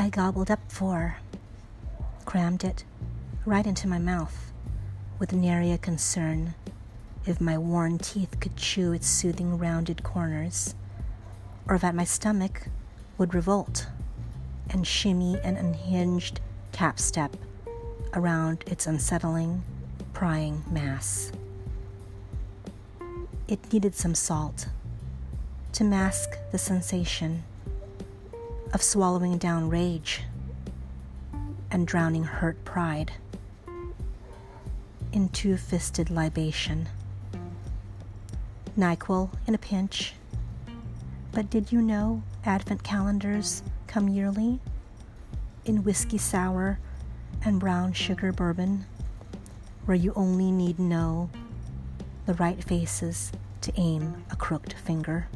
I gobbled up four, crammed it right into my mouth with nary a concern if my worn teeth could chew its soothing rounded corners, or that my stomach would revolt and shimmy an unhinged tap step around its unsettling, prying mass. It needed some salt to mask the sensation of swallowing down rage and drowning hurt pride in two fisted libation. NyQuil in a pinch. But did you know Advent calendars come yearly in whiskey sour and brown sugar bourbon, where you only need know the right faces to aim a crooked finger?